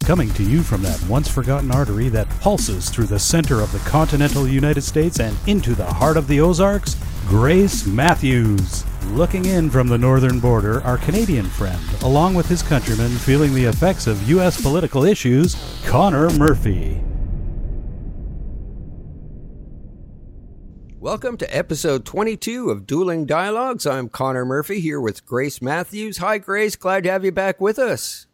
Coming to you from that once forgotten artery that pulses through the center of the continental United States and into the heart of the Ozarks, Grace Matthews. Looking in from the northern border, our Canadian friend, along with his countrymen feeling the effects of U.S. political issues, Connor Murphy. Welcome to episode 22 of Dueling Dialogues. I'm Connor Murphy here with Grace Matthews. Hi, Grace. Glad to have you back with us.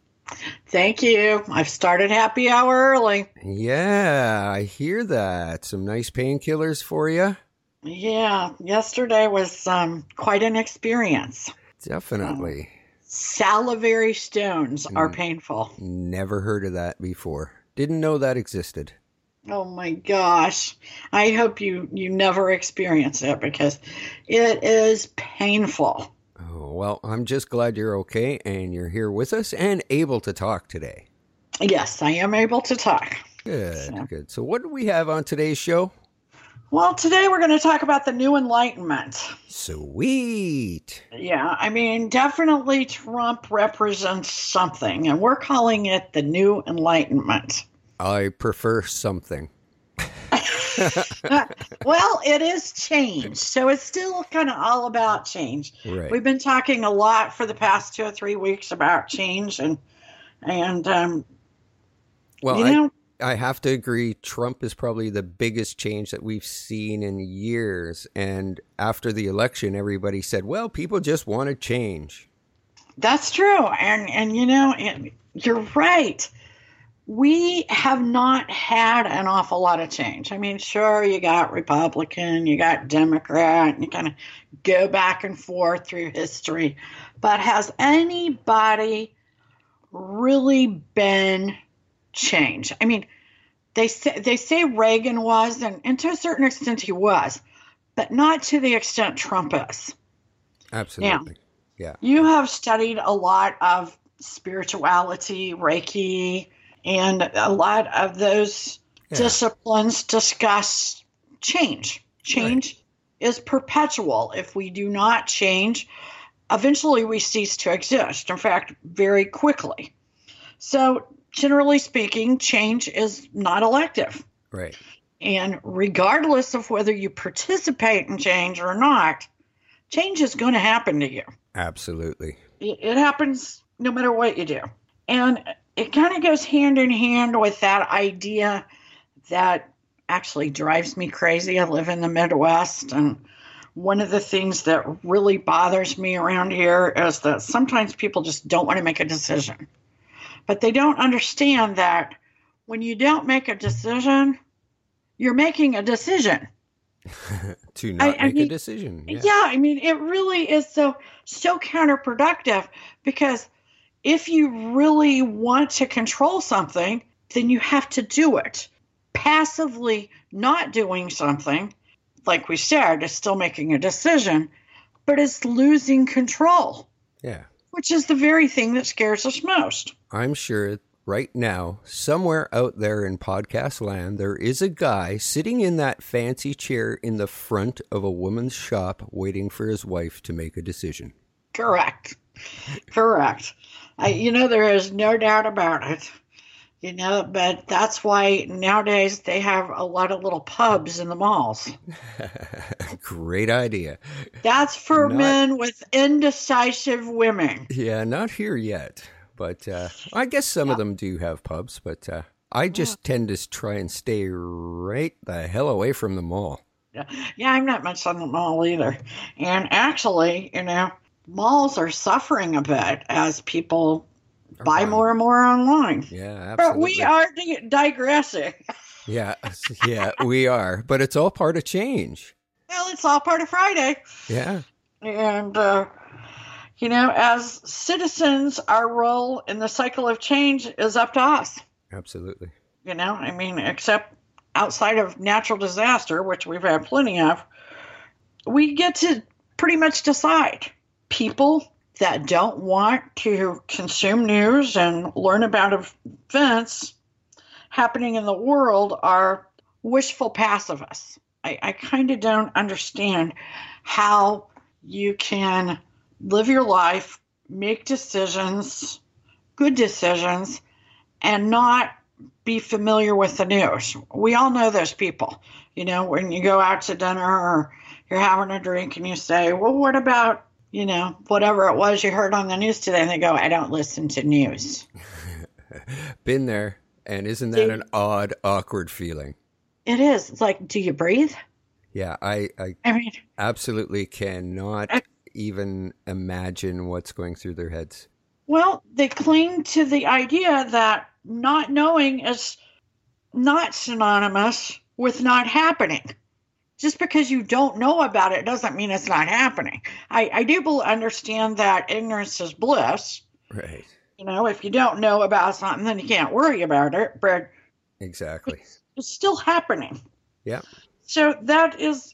Thank you. I've started happy hour early. Yeah, I hear that. Some nice painkillers for you. Yeah, yesterday was um, quite an experience. Definitely. Um, salivary stones are painful. Never heard of that before. Didn't know that existed. Oh my gosh. I hope you you never experience it because it is painful. Oh, well, I'm just glad you're okay and you're here with us and able to talk today. Yes, I am able to talk. Good, so. good. So, what do we have on today's show? Well, today we're going to talk about the New Enlightenment. Sweet. Yeah, I mean, definitely Trump represents something, and we're calling it the New Enlightenment. I prefer something. Well, it is change. So it's still kind of all about change. Right. We've been talking a lot for the past two or three weeks about change and and um well, you know, I, I have to agree Trump is probably the biggest change that we've seen in years and after the election everybody said, "Well, people just want to change." That's true. And and you know, you're right we have not had an awful lot of change. I mean, sure, you got Republican, you got Democrat, and you kind of go back and forth through history. But has anybody really been changed? I mean, they say they say Reagan was, and, and to a certain extent he was, but not to the extent Trump is. Absolutely. Now, yeah. You have studied a lot of spirituality, Reiki, and a lot of those yeah. disciplines discuss change. Change right. is perpetual. If we do not change, eventually we cease to exist. In fact, very quickly. So, generally speaking, change is not elective. Right. And regardless of whether you participate in change or not, change is going to happen to you. Absolutely. It happens no matter what you do. And it kind of goes hand in hand with that idea that actually drives me crazy. I live in the Midwest, and one of the things that really bothers me around here is that sometimes people just don't want to make a decision. But they don't understand that when you don't make a decision, you're making a decision. to not I, make I mean, a decision. Yeah. yeah, I mean, it really is so so counterproductive because if you really want to control something, then you have to do it. Passively not doing something, like we said, is still making a decision, but it's losing control. Yeah. Which is the very thing that scares us most. I'm sure right now, somewhere out there in podcast land, there is a guy sitting in that fancy chair in the front of a woman's shop waiting for his wife to make a decision. Correct. Correct. I, you know, there is no doubt about it. You know, but that's why nowadays they have a lot of little pubs in the malls. Great idea. That's for not, men with indecisive women. Yeah, not here yet. But uh, I guess some yeah. of them do have pubs, but uh, I just yeah. tend to try and stay right the hell away from the mall. Yeah, yeah I'm not much on the mall either. And actually, you know, malls are suffering a bit as people buy more and more online. Yeah, absolutely. But we are di- digressing. yeah, yeah, we are. But it's all part of change. Well, it's all part of Friday. Yeah. And, uh, you know, as citizens, our role in the cycle of change is up to us. Absolutely. You know, I mean, except outside of natural disaster, which we've had plenty of, we get to pretty much decide. People that don't want to consume news and learn about events happening in the world are wishful pacifists. I, I kind of don't understand how you can live your life, make decisions, good decisions, and not be familiar with the news. We all know those people. You know, when you go out to dinner or you're having a drink and you say, Well, what about, you know, whatever it was you heard on the news today? And they go, I don't listen to news. Been there. And isn't that an odd, awkward feeling? It is. It's like, do you breathe? Yeah, I, I, I mean, absolutely cannot I, even imagine what's going through their heads. Well, they cling to the idea that not knowing is not synonymous with not happening. Just because you don't know about it doesn't mean it's not happening. I, I do understand that ignorance is bliss. Right. You know, if you don't know about something, then you can't worry about it. But exactly, it's, it's still happening. Yeah. So that is,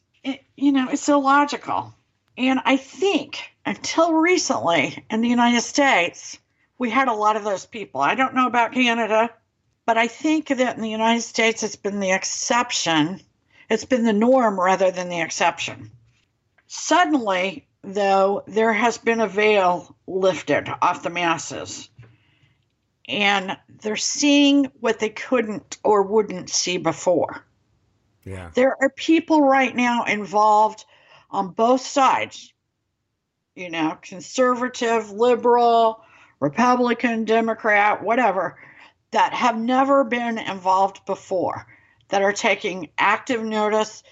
you know, it's illogical. And I think until recently in the United States, we had a lot of those people. I don't know about Canada, but I think that in the United States, it's been the exception. It's been the norm rather than the exception. Suddenly, though, there has been a veil lifted off the masses. And they're seeing what they couldn't or wouldn't see before. Yeah. There are people right now involved on both sides, you know, conservative, liberal, Republican, Democrat, whatever, that have never been involved before, that are taking active notice.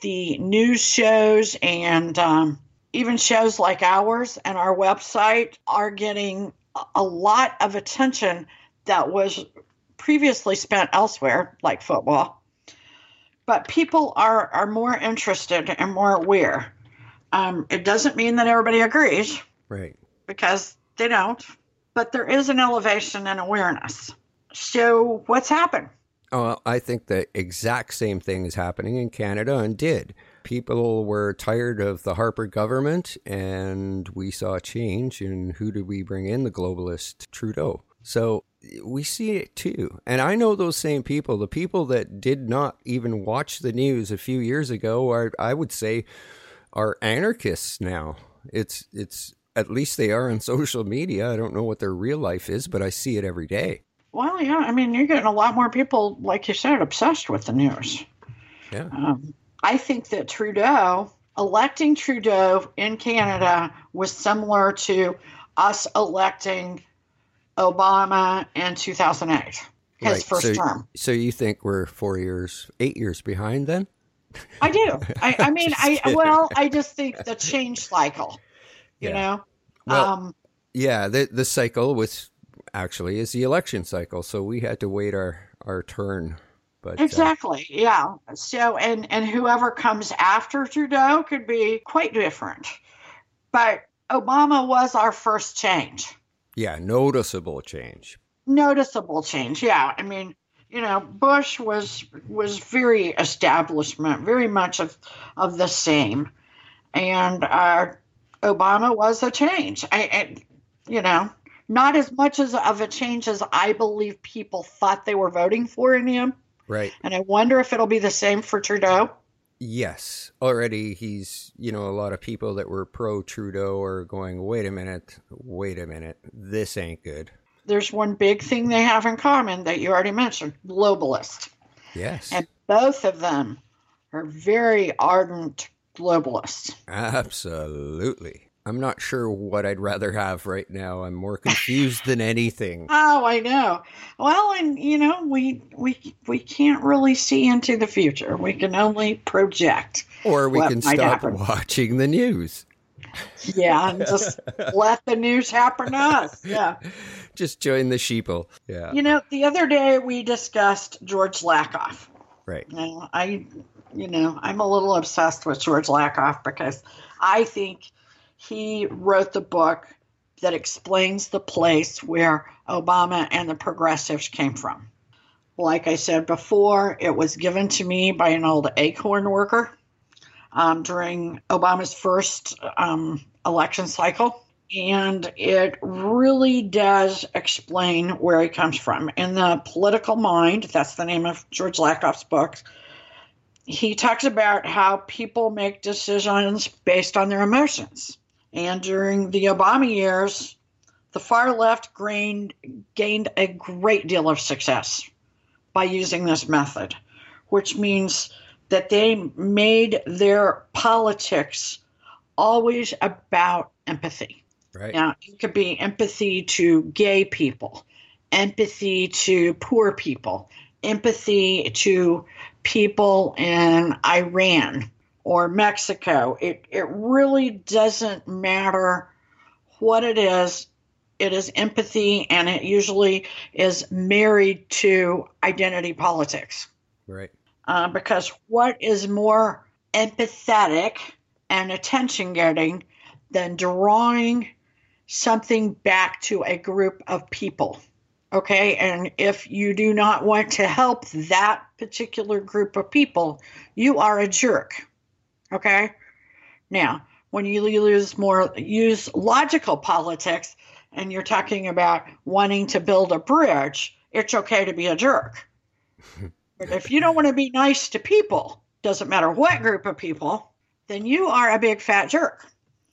The news shows and um, even shows like ours and our website are getting a lot of attention that was previously spent elsewhere, like football. But people are, are more interested and more aware. Um, it doesn't mean that everybody agrees. Right. Because they don't. But there is an elevation in awareness. So, what's happened? I think the exact same thing is happening in Canada and did. People were tired of the Harper government, and we saw a change. And who did we bring in? The globalist Trudeau. So we see it too. And I know those same people, the people that did not even watch the news a few years ago, are I would say are anarchists now. It's it's at least they are on social media. I don't know what their real life is, but I see it every day. Well, yeah, I mean, you're getting a lot more people, like you said, obsessed with the news. Yeah. Um, I think that Trudeau, electing Trudeau in Canada was similar to us electing Obama in 2008, his right. first so, term. So you think we're four years, eight years behind then? I do. I, I mean, I well, I just think the change cycle, you Yeah. know. Well, um, Yeah, the the cycle was actually is the election cycle, so we had to wait our our turn. But uh, exactly. Yeah. So, and and whoever comes after Trudeau could be quite different, but Obama was our first change. yeah, noticeable change. noticeable change. Yeah, I mean, you know, Bush was was very establishment, very much of of the same, and uh, Obama was a change. I, I, you know, not as much as of a change as I believe people thought they were voting for in him, Right. and I wonder if it'll be the same for Trudeau. Yes. Already he's, you know, a lot of people that were pro Trudeau are going, wait a minute, wait a minute, this ain't good. There's one big thing they have in common that you already mentioned: globalist. Yes. And both of them are very ardent globalists. Absolutely. I'm not sure what I'd rather have right now. I'm more confused than anything. Oh, I know. Well, and you know, we we we can't really see into the future. We can only project. Or we can stop happen. watching the news. Yeah, and just let the news happen to us. Yeah. Just join the sheeple. Yeah. You know, the other day we discussed George Lakoff. Right. Now, I, you know, I'm a little obsessed with George Lakoff because I think he wrote the book that explains the place where Obama and the progressives came from. Like I said before, it was given to me by an old ACORN worker. um, during Obama's first um, election cycle. And it really does explain where he comes from. In The Political Mind, that's the name of George Lakoff's book, he talks about how people make decisions based on their emotions. And during the Obama years, the far left gained, gained a great deal of success by using this method, which means that they made their politics always about empathy. Right. Now, it could be empathy to gay people, empathy to poor people, empathy to people in Iran or Mexico. It, it really doesn't matter what it is. It is empathy, and it usually is married to identity politics. Right. Uh, because what is more empathetic and attention getting than drawing something back to a group of people? Okay. And if you do not want to help that particular group of people, you are a jerk. Okay. Now, when you use more, use logical politics and you're talking about wanting to build a bridge, it's okay to be a jerk. but if you don't want to be nice to people, doesn't matter what group of people, then you are a big fat jerk.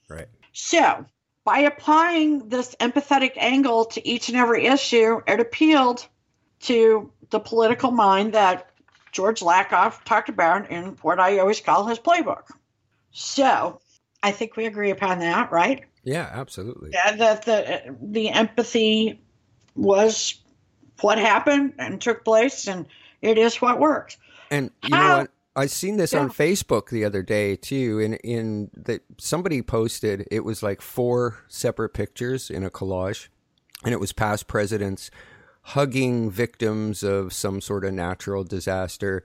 Right. So, by applying this empathetic angle to each and every issue, it appealed to the political mind that George Lakoff talked about in what I always call his playbook. So, I think we agree upon that, right? Yeah, absolutely. Yeah, that the the empathy was what happened and took place, and it is what works. And you How- know what? I seen this on Facebook the other day too. In in that somebody posted it was like four separate pictures in a collage, and it was past presidents hugging victims of some sort of natural disaster,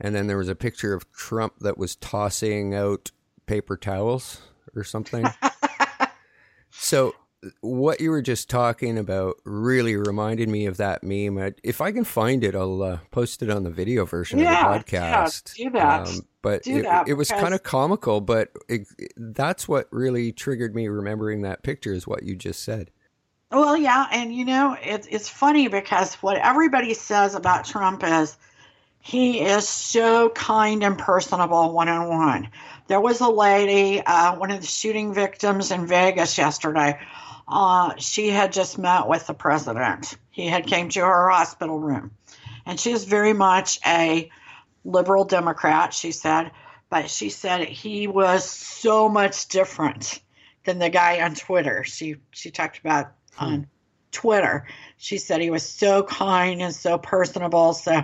and then there was a picture of Trump that was tossing out paper towels or something. so what you were just talking about really reminded me of that meme. I, if I can find it, I'll uh, post it on the video version Yeah, of the podcast. yeah, do that. but Do it, that, it was kind of comical, but it, that's what really triggered me remembering that picture is what you just said. Well, yeah, and you know, it, it's funny because what everybody says about Trump is he is so kind and personable one on one. There was a lady, uh, one of the shooting victims in Vegas yesterday. Uh, she had just met with the president. He had came to her hospital room, and she is very much a liberal Democrat. She said, but she said he was so much different than the guy on Twitter. She she talked about on Twitter. She said he was so kind and so personable. So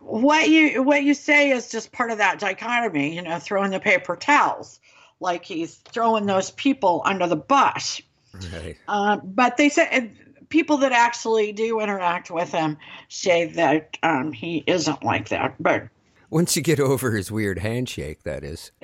what you what you say is just part of that dichotomy, you know, throwing the paper towels, like he's throwing those people under the bus. Right. Uh, but they say people that actually do interact with him say that um, he isn't like that. But Once you get over his weird handshake, that is.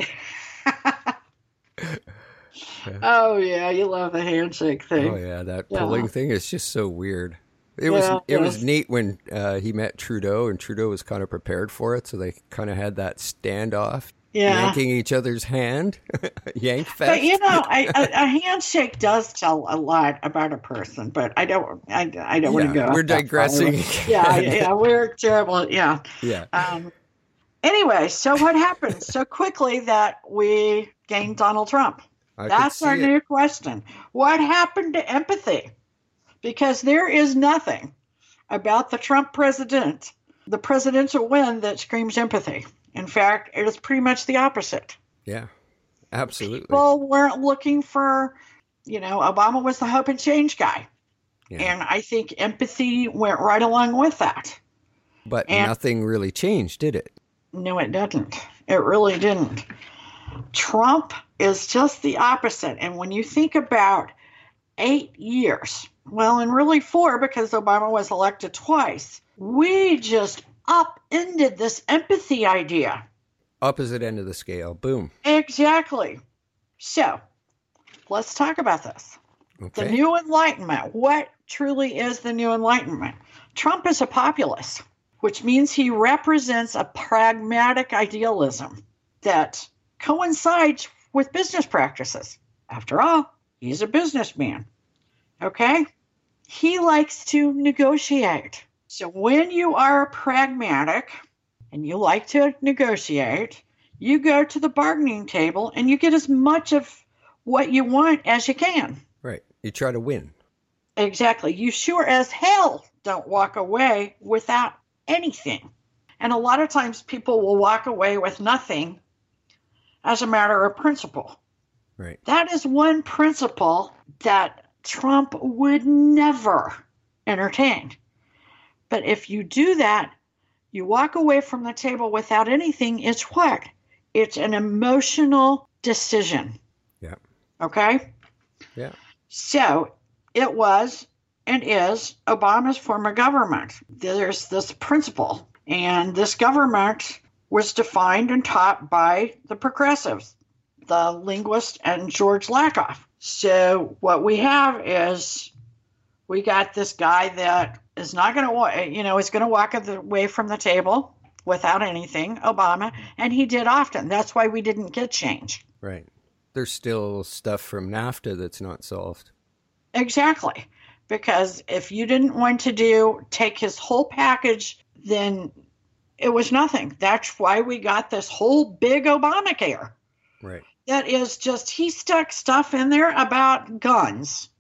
oh yeah, you love the handshake thing. Oh yeah, that Yeah. pulling thing is just so weird. It was Yeah, it was neat when uh, he met Trudeau, and Trudeau was kind of prepared for it, so they kind of had that standoff, Yeah. yanking each other's hand, yank fest. But you know, I, a, a handshake does tell a lot about a person. But I don't, I, I don't want to go. we're digressing. Yeah, yeah, we're terrible. Yeah. yeah, Um, anyway, so what happened so quickly that we gained Donald Trump? I That's our it. new question. What happened to empathy? Because there is nothing about the Trump president, the presidential win, that screams empathy. In fact, it is pretty much the opposite. Yeah, absolutely. People weren't looking for, you know, Obama was the hope and change guy. Yeah. And I think empathy went right along with that. but and- nothing really changed, did it? No, it didn't. It really didn't. Trump is just the opposite. And when you think about eight years, well, and really four because Obama was elected twice, we just upended this empathy idea. Opposite end of the scale. Boom. Exactly. So let's talk about this. The new enlightenment. What truly is the new enlightenment? Trump is a populist, which means he represents a pragmatic idealism that coincides with business practices. After all, he's a businessman. Okay? He likes to negotiate. So when you are pragmatic and you like to negotiate, you go to the bargaining table and you get as much of what you want as you can. Right. You try to win. Exactly. You sure as hell don't walk away without anything. And a lot of times people will walk away with nothing as a matter of principle. Right. That is one principle that Trump would never entertain. But if you do that, you walk away from the table without anything, it's what? It's an emotional decision. Yeah. Okay? Yeah. So it was and is Obama's form of government. There's this principle, and this government was defined and taught by the progressives, the linguist and George Lakoff. So what we have is we got this guy that is not going to, you know, is going to walk away from the table without anything, Obama, and he did often. That's why we didn't get change. Right. There's still stuff from NAFTA that's not solved. Exactly. Because if you didn't want to do take his whole package, then it was nothing. That's why we got this whole big Obamacare. Right. That is just he stuck stuff in there about guns.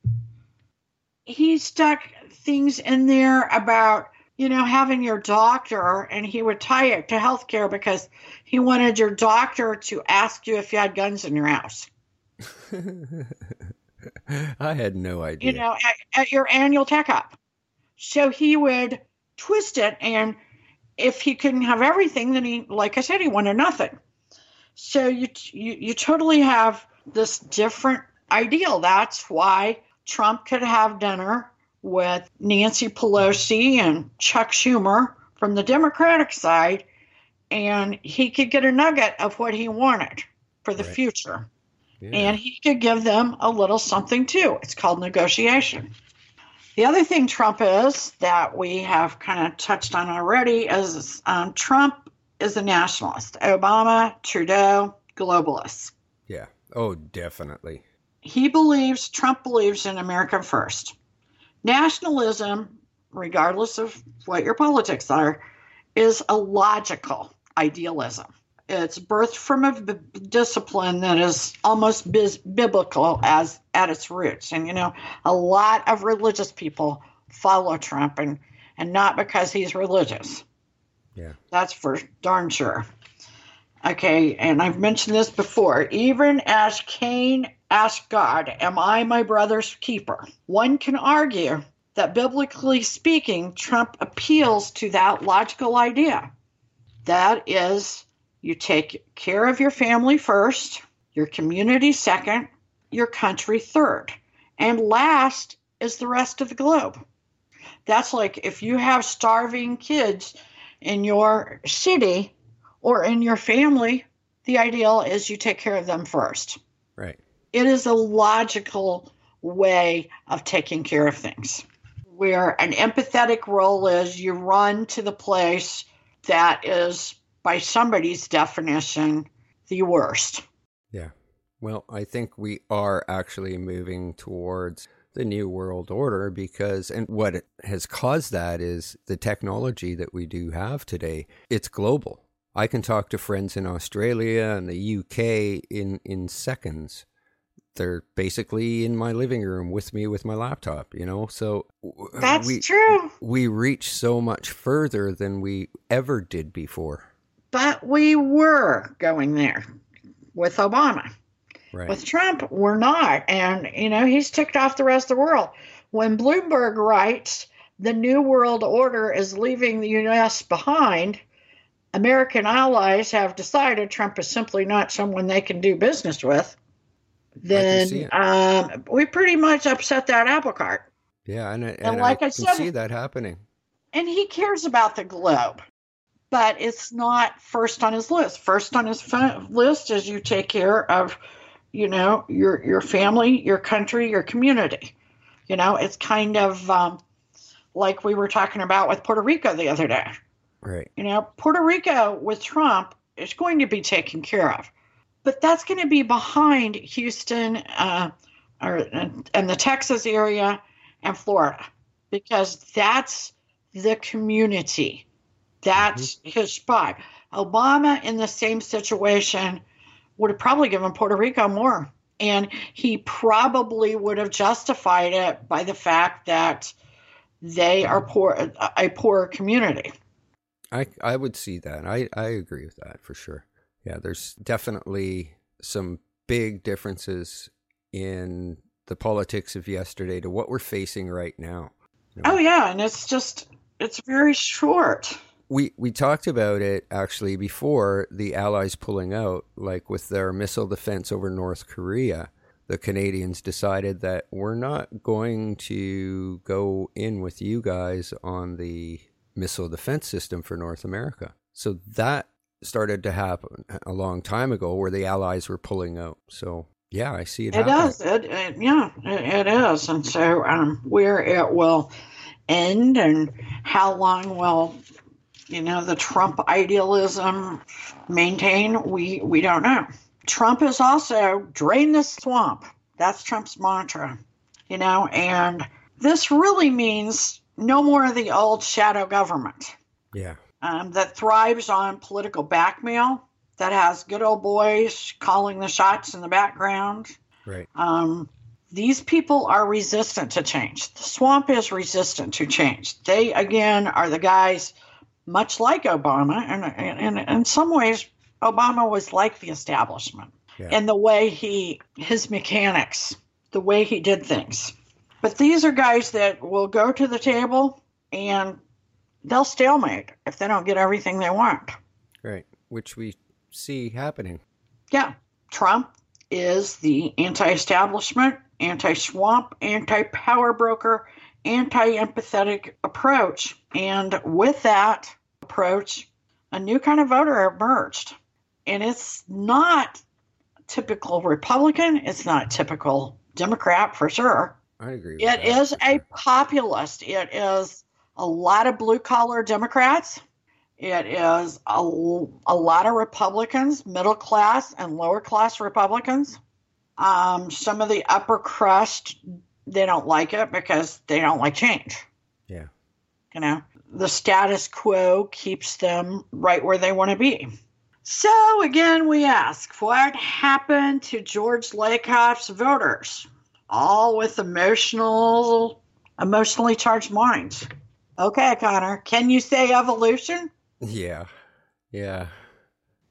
He stuck things in there about you know having your doctor and he would tie it to healthcare because he wanted your doctor to ask you if you had guns in your house. I had no idea. You know, at, at your annual checkup. So he would twist it, and if he couldn't have everything, then he, like I said, he wanted nothing. So you you, you totally have this different ideal. That's why Trump could have dinner with Nancy Pelosi and Chuck Schumer from the Democratic side, and he could get a nugget of what he wanted for the Right. future. Yeah. And he could give them a little something too. It's called negotiation. The other thing Trump is that we have kind of touched on already is um, Trump is a nationalist. Obama, Trudeau, globalists. yeah. Oh, definitely. He believes, Trump believes in America first. Nationalism, regardless of what your politics are, is a logical idealism. It's birthed from a b- discipline that is almost bis- biblical as at its roots, and you know a lot of religious people follow Trump, and and not because he's religious. Yeah. That's for darn sure. Okay, and I've mentioned this before. Even as Cain asked God, Am I my brother's keeper? One can argue that biblically speaking, Trump appeals to that logical idea. That is, you take care of your family first, your community second, your country third, and last is the rest of the globe. That's like if you have starving kids in your city or in your family, the ideal is you take care of them first. Right. It is a logical way of taking care of things. Where an empathetic role is you run to the place that is, by somebody's definition, the worst. Yeah. Well, I think we are actually moving towards the new world order because, and what has caused that is the technology that we do have today. It's global. I can talk to friends in Australia and the UK in, in seconds. They're basically in my living room with me with my laptop, you know? So That's we, true. we reach so much further than we ever did before. But we were going there with Obama. Right. With Trump, we're not. And, you know, he's ticked off the rest of the world. When Bloomberg writes, the New World Order is leaving the U.S. behind, American allies have decided Trump is simply not someone they can do business with, then um, we pretty much upset that apple cart. yeah, and, I- and, like I, I can said- see that happening. And he cares about the globe, but it's not first on his list. First on his list is you take care of, you know, your your family, your country, your community. You know, it's kind of um, like we were talking about with Puerto Rico the other day. Right. You know, Puerto Rico with Trump is going to be taken care of. but that's going to be behind Houston uh, or, and the Texas area and Florida because that's the community. That's mm-hmm. his spot. Obama, in the same situation, would have probably given Puerto Rico more. And he probably would have justified it by the fact that they are poor, a poor community. I, I would see that. I, I agree with that for sure. Yeah, there's definitely some big differences in the politics of yesterday to what we're facing right now. You know? Oh yeah, and it's just it's very short. We we talked about it actually before the Allies pulling out, like with their missile defense over North Korea. The Canadians decided that we're not going to go in with you guys on the missile defense system for North America. So that started to happen a long time ago where the Allies were pulling out. So yeah, I see it. It happening. does. It, it, yeah, it, it is. And so um, where it will end and how long will you know the Trump idealism maintain, we we don't know. Trump is also drain the swamp. That's Trump's mantra, you know, and this really means no more of the old shadow government. Yeah. Um, that thrives on political blackmail that has good old boys calling the shots in the background. Right. Um, these people are resistant to change. The swamp is resistant to change. They, again, are the guys much like Obama. And, and, and in some ways, Obama was like the establishment yeah. in the way he, his mechanics, the way he did things. But these are guys that will go to the table and they'll stalemate if they don't get everything they want. Right. Which we see happening. Yeah. Trump is the anti establishment, anti swamp, anti power broker, anti empathetic approach. And with that approach, a new kind of voter emerged. And it's not typical Republican, it's not typical Democrat for sure. I agree. It that, is a populist. It is a lot of blue collar Democrats it is a, a lot of Republicans, middle class and lower class Republicans. Um, some of the upper crust, they don't like it because they don't like change. Yeah. You know, the status quo keeps them right where they want to be. So again, we ask what happened to George Lakoff's voters, all with emotional, emotionally charged minds. Okay, Connor, can you say evolution? Yeah. Yeah.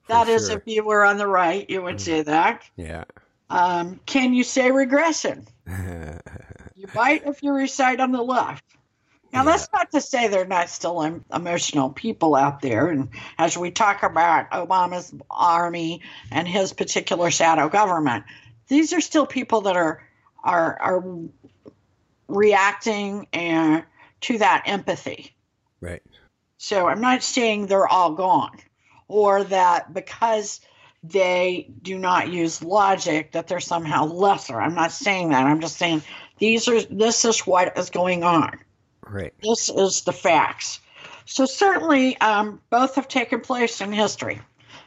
That is, sure. if you were on the right, you would mm. say that. Yeah. Um, can you say regression? bite if you recite on the left. Now, yeah. that's not to say they're not still emotional people out there. And as we talk about Obama's army and his particular shadow government, these are still people that are are are reacting and to that empathy. Right. So I'm not saying they're all gone or that because they do not use logic that they're somehow lesser. I'm not saying that. I'm just saying these are this is what is going on. Right. This is the facts. So certainly um, both have taken place in history.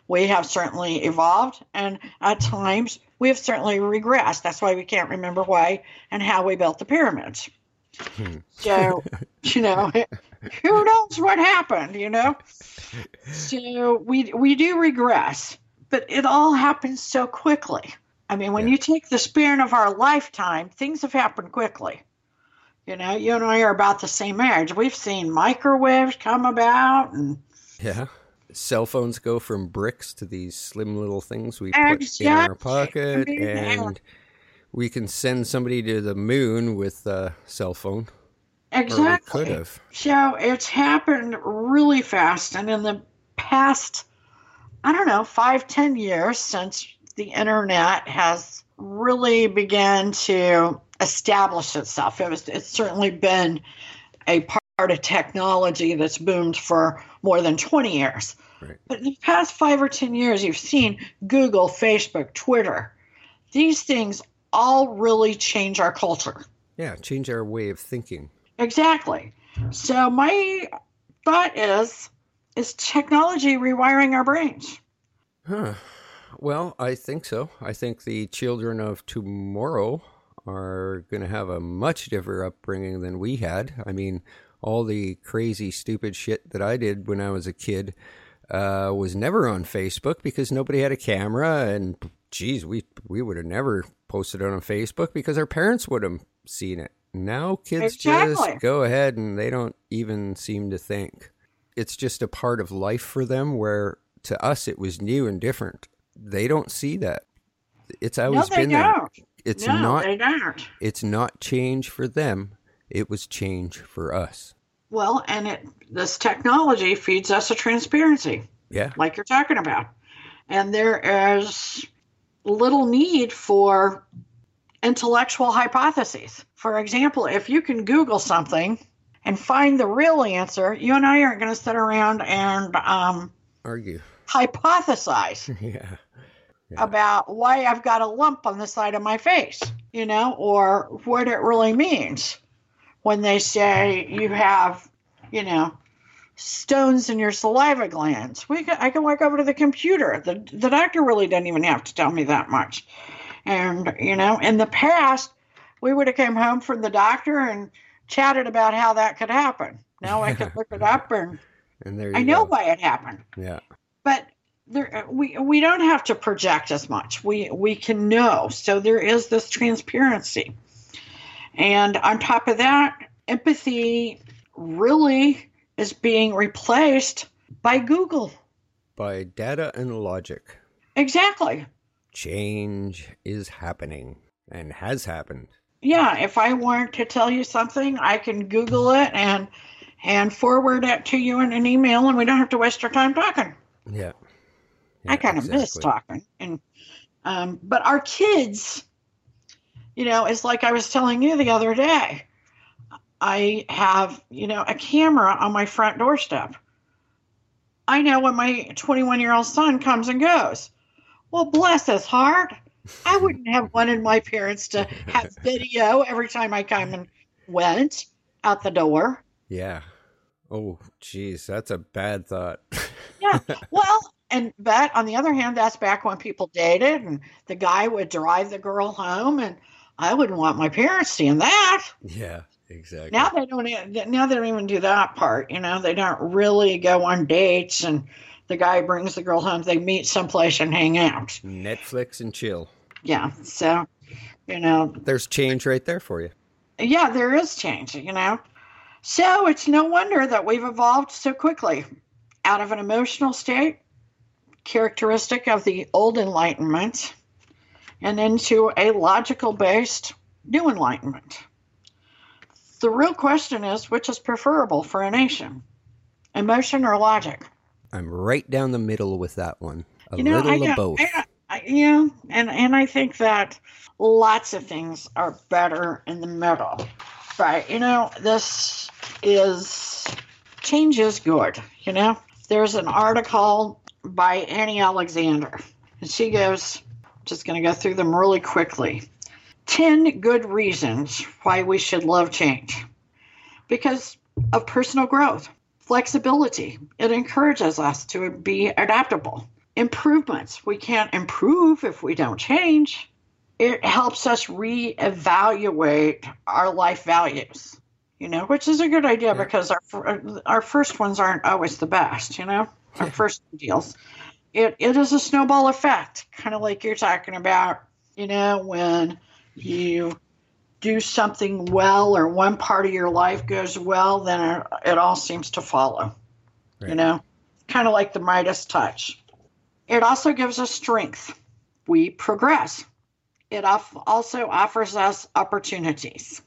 We have certainly evolved, and at times we have certainly regressed. That's why we can't remember why and how we built the pyramids. Hmm. So, you know, who knows what happened, you know? So we we do regress, but it all happens so quickly. I mean, when yeah. you take the span of our lifetime, things have happened quickly. You know, you and I are about the same age. We've seen microwaves come about and Yeah. Cell phones go from bricks to these slim little things we put in our pocket and we can send somebody to the moon with a cell phone. Exactly. could have. So it's happened really fast. And in the past, I don't know, five, ten years since the internet has really begun to establish itself, it was, it's certainly been a part of technology that's boomed for more than 20 years. Right. But in the past five or 10 years, you've seen Google, Facebook, Twitter. These things all really change our culture. Yeah, change our way of thinking. Exactly. So my thought is is technology rewiring our brains? Huh. Well, I think so. I think the children of tomorrow are going to have a much different upbringing than we had. I mean, all the crazy, stupid shit that I did when I was a kid uh, was never on Facebook because nobody had a camera, and geez, we we would have never posted it on Facebook because our parents would have seen it. Now kids Exactly. just go ahead and they don't even seem to think. It's just a part of life for them where to us it was new and different. They don't see that. It's No, always they been there. don't. It's no, not they don't. it's not change for them. It was change for us. Well, and it this technology feeds us a transparency, Yeah. like you're talking about, and there is little need for intellectual hypotheses. For example, if you can Google something and find the real answer, you and I aren't going to sit around and um, Argue. Hypothesize yeah. about why I've got a lump on the side of my face, you know, or what it really means when they say you have, you know, stones in your saliva glands. We can, I can walk over to the computer. The, the doctor really didn't even have to tell me that much. And, you know, in the past, we would have come home from the doctor and chatted about how that could happen. Now I can look it up and And there you I know go. why it happened Yeah. But there we we don't have to project as much. We we can know. So there is this transparency. And on top of that empathy really is being replaced by google. By data and logic, exactly. Change is happening and has happened. yeah if i want to tell you something i can google it and and forward it to you in an email and we don't have to waste our time talking Yeah. I kind of miss talking, and um, but our kids, you know, it's like I was telling you the other day. I have, you know, a camera on my front doorstep. I know when my 21 year old son comes and goes. Well, bless his heart. I wouldn't have wanted my parents to have video every time I come and went out the door. Yeah. Oh, geez, that's a bad thought. Yeah. Well, and but on the other hand, that's back when people dated and the guy would drive the girl home, and I wouldn't want my parents seeing that. yeah, exactly. Now they don't. Now they don't even do that part. You know, they don't really go on dates, and the guy brings the girl home. They meet someplace and hang out. Netflix and chill. Yeah. So, you know, There's change right there for you. yeah, there is change. You know, so it's no wonder that we've evolved so quickly out of an emotional state characteristic of the old enlightenment and into a logical based new enlightenment. The real question is which is preferable for a nation, emotion or logic? I'm right down the middle with that one. A you know, little I, of both. I, I, yeah, and and I think that lots of things are better in the middle. But you know, this is change is good. You know, there's an article by Annie Alexander, and she goes, just going to go through them really quickly. 10 good reasons why we should love change. Because of personal growth, flexibility. It encourages us to be adaptable. Improvements. We can't improve if we don't change. It helps us reevaluate our life values, you know, which is a good idea Yeah. because our our first ones aren't always the best, you know, our first deals. It, it is a snowball effect, kind of like you're talking about, you know, when you do something well or one part of your life goes well, then it, all seems to follow. You know, kind of like the Midas touch. It also gives us strength. We progress. It also offers us opportunities.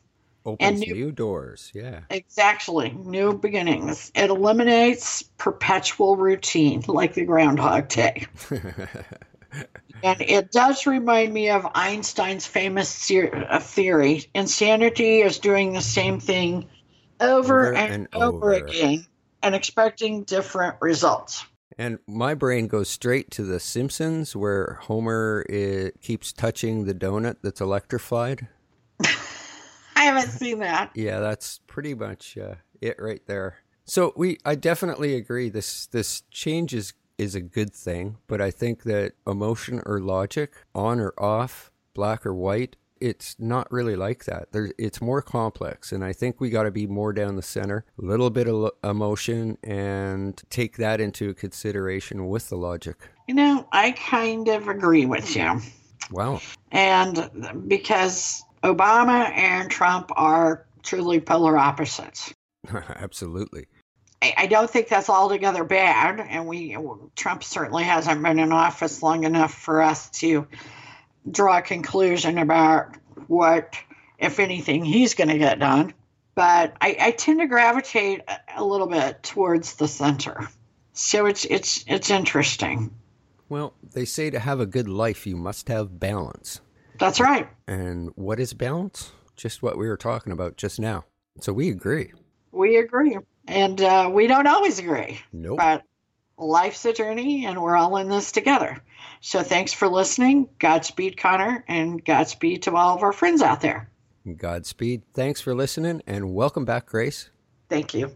Opens new- new doors. Yeah. Exactly, new beginnings. It eliminates perpetual routine like the Groundhog Day. And it does remind me of Einstein's famous uh, theory insanity is doing the same thing over, Over and, and over again and expecting different results. And my brain goes straight to The Simpsons, where Homer i keeps touching the donut that's electrified. I haven't seen that. Yeah, that's pretty much uh, it right there. So we, I definitely agree. This this change is is a good thing, but I think that emotion or logic, on or off, black or white, it's not really like that. There, it's more complex, and I think we got to be more down the center, a little bit of emotion, and take that into consideration with the logic. You know, I kind of agree with you. Wow. And because Obama and Trump are truly polar opposites. Absolutely. I, I don't think that's altogether bad, and we Trump certainly hasn't been in office long enough for us to draw a conclusion about what, if anything, he's going to get done. But I, I tend to gravitate a little bit towards the center, so it's it's it's interesting. Well, they say to have a good life, you must have balance. That's right. And what is balance? Just what we were talking about just now. So we agree. We agree. And uh, we don't always agree. Nope. But life's a journey and we're all in this together. So thanks for listening. Godspeed, Connor, and Godspeed to all of our friends out there. Godspeed. Thanks for listening and welcome back, Grace. Thank you.